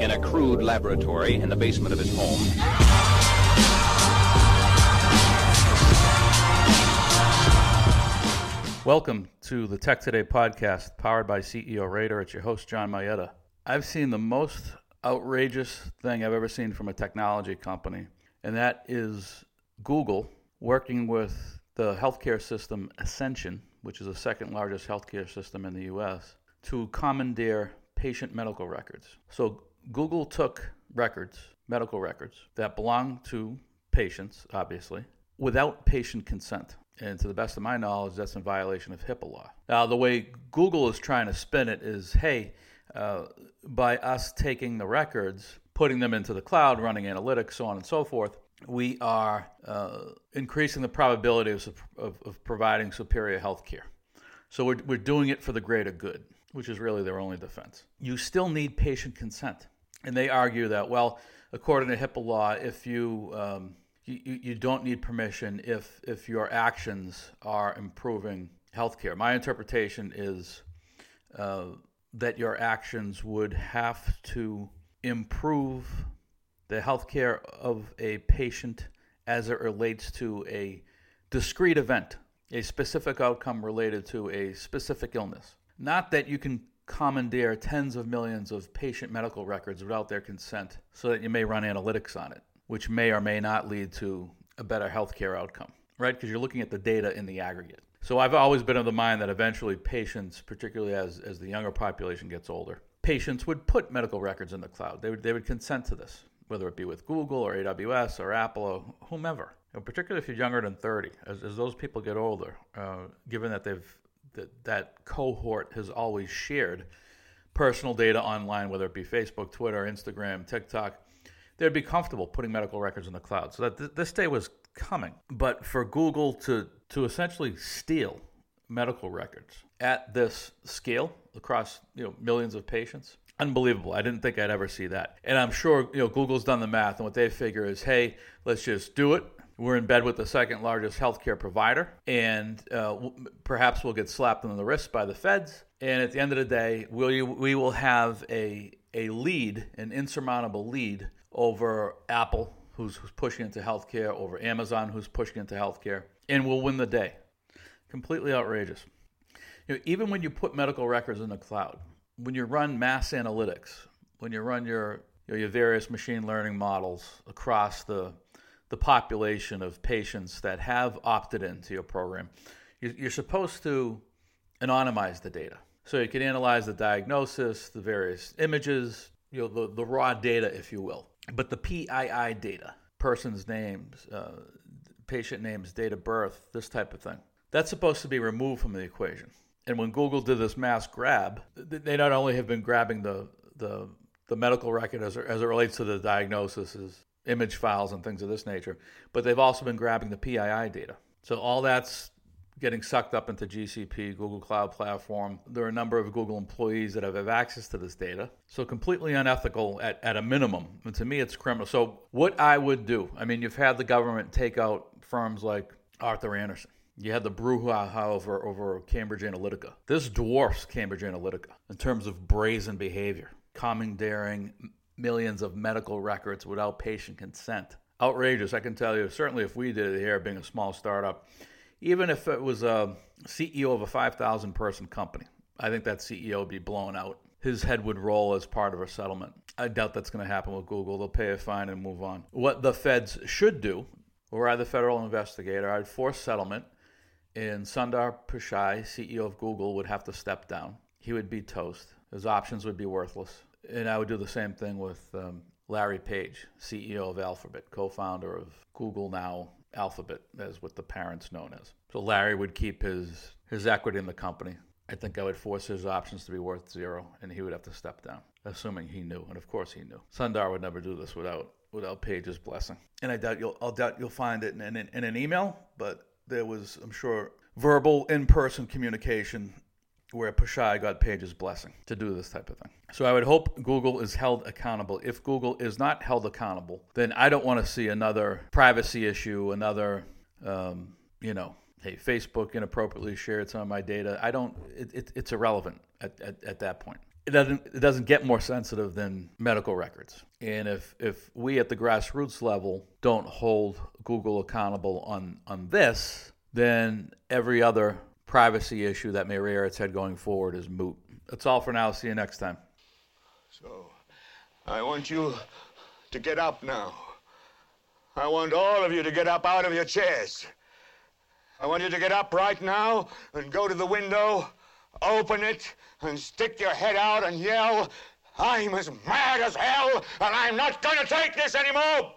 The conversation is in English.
in a crude laboratory in the basement of his home. Welcome to the Tech Today podcast, powered by CEO Raider. It's your host, John Mayetta. I've seen the most outrageous thing I've ever seen from a technology company, and that is Google working with the healthcare system Ascension, which is the second largest healthcare system in the US, to commandeer patient medical records. So Google took records, medical records, that belong to patients, obviously, without patient consent. And to the best of my knowledge, that's in violation of HIPAA law. Now, the way Google is trying to spin it is hey, uh, by us taking the records, putting them into the cloud, running analytics, so on and so forth, we are uh, increasing the probability of, of, of, providing superior health care. So we're, we're doing it for the greater good, which is really their only defense. You still need patient consent. And they argue that, well, according to HIPAA law, if you um, you, you don't need permission if if your actions are improving healthcare. My interpretation is uh, that your actions would have to improve the healthcare of a patient as it relates to a discrete event, a specific outcome related to a specific illness. Not that you can commandeer tens of millions of patient medical records without their consent so that you may run analytics on it which may or may not lead to a better healthcare outcome, right? Because you're looking at the data in the aggregate. So I've always been of the mind that eventually patients, particularly as, as the younger population gets older, patients would put medical records in the cloud. They would, they would consent to this, whether it be with Google or AWS or Apple or whomever. And particularly if you're younger than 30, as, as those people get older, uh, given that they've that, that cohort has always shared personal data online, whether it be Facebook, Twitter, Instagram, TikTok, they'd be comfortable putting medical records in the cloud. So that th- this day was coming. But for Google to to essentially steal medical records at this scale across you know millions of patients, unbelievable. I didn't think I'd ever see that. And I'm sure you know Google's done the math, and what they figure is, hey, let's just do it. We're in bed with the second largest healthcare provider, and uh, perhaps we'll get slapped on the wrist by the feds. And at the end of the day, we we will have a a lead, an insurmountable lead over Apple, who's, who's pushing into healthcare, over Amazon, who's pushing into healthcare, and we'll win the day. Completely outrageous. You know, even when you put medical records in the cloud, when you run mass analytics, when you run your your various machine learning models across the the population of patients that have opted into your program, you're supposed to anonymize the data. So you can analyze the diagnosis, the various images, you know, the, the raw data, if you will. But the PII data, person's names, uh, patient names, date of birth, this type of thing, that's supposed to be removed from the equation. And when Google did this mass grab, they not only have been grabbing the the, the medical record as, as it relates to the diagnosis, image files, and things of this nature, but they've also been grabbing the PII data. So all that's getting sucked up into GCP, Google Cloud Platform. There are a number of Google employees that have, have access to this data. So completely unethical at, at a minimum. And to me, it's criminal. So what I would do, I mean, you've had the government take out firms like Arthur Andersen. You had the brouhaha over, over Cambridge Analytica. This dwarfs Cambridge Analytica in terms of brazen behavior, commandeering millions of medical records without patient consent. Outrageous, I can tell you. Certainly, if we did it here, being a small startup, even if it was a CEO of a 5,000 person company, I think that CEO would be blown out. His head would roll as part of a settlement. I doubt that's going to happen with Google. They'll pay a fine and move on. What the feds should do, were I the federal investigator, I'd force settlement, and Sundar Pichai, CEO of Google, would have to step down. He would be toast. His options would be worthless. And I would do the same thing with um, Larry Page, CEO of Alphabet, co founder of Google Now, Alphabet, as what the parent's known as. So Larry would keep his his equity in the company. I think I would force his options to be worth zero, and he would have to step down, assuming he knew. And of course, he knew. Sundar would never do this without without Page's blessing. And I doubt you'll I'll doubt you'll find it in, in, in an email, but there was, I'm sure, verbal in-person communication where Pichai got Page's blessing to do this type of thing. So I would hope Google is held accountable. If Google is not held accountable, then I don't want to see another privacy issue, another, um, you know, hey, Facebook inappropriately shared some of my data. I don't, it, it, it's irrelevant at, at, at that point. it doesn't it doesn't get more sensitive than medical records. And if if we at the grassroots level don't hold Google accountable on on this, then every other privacy issue that may rear its head going forward is moot. That's all for now. See you next time. So, I want you to get up now. I want all of you to get up out of your chairs. I want you to get up right now and go to the window, open it, and stick your head out and yell, I'm as mad as hell, and I'm not going to take this anymore!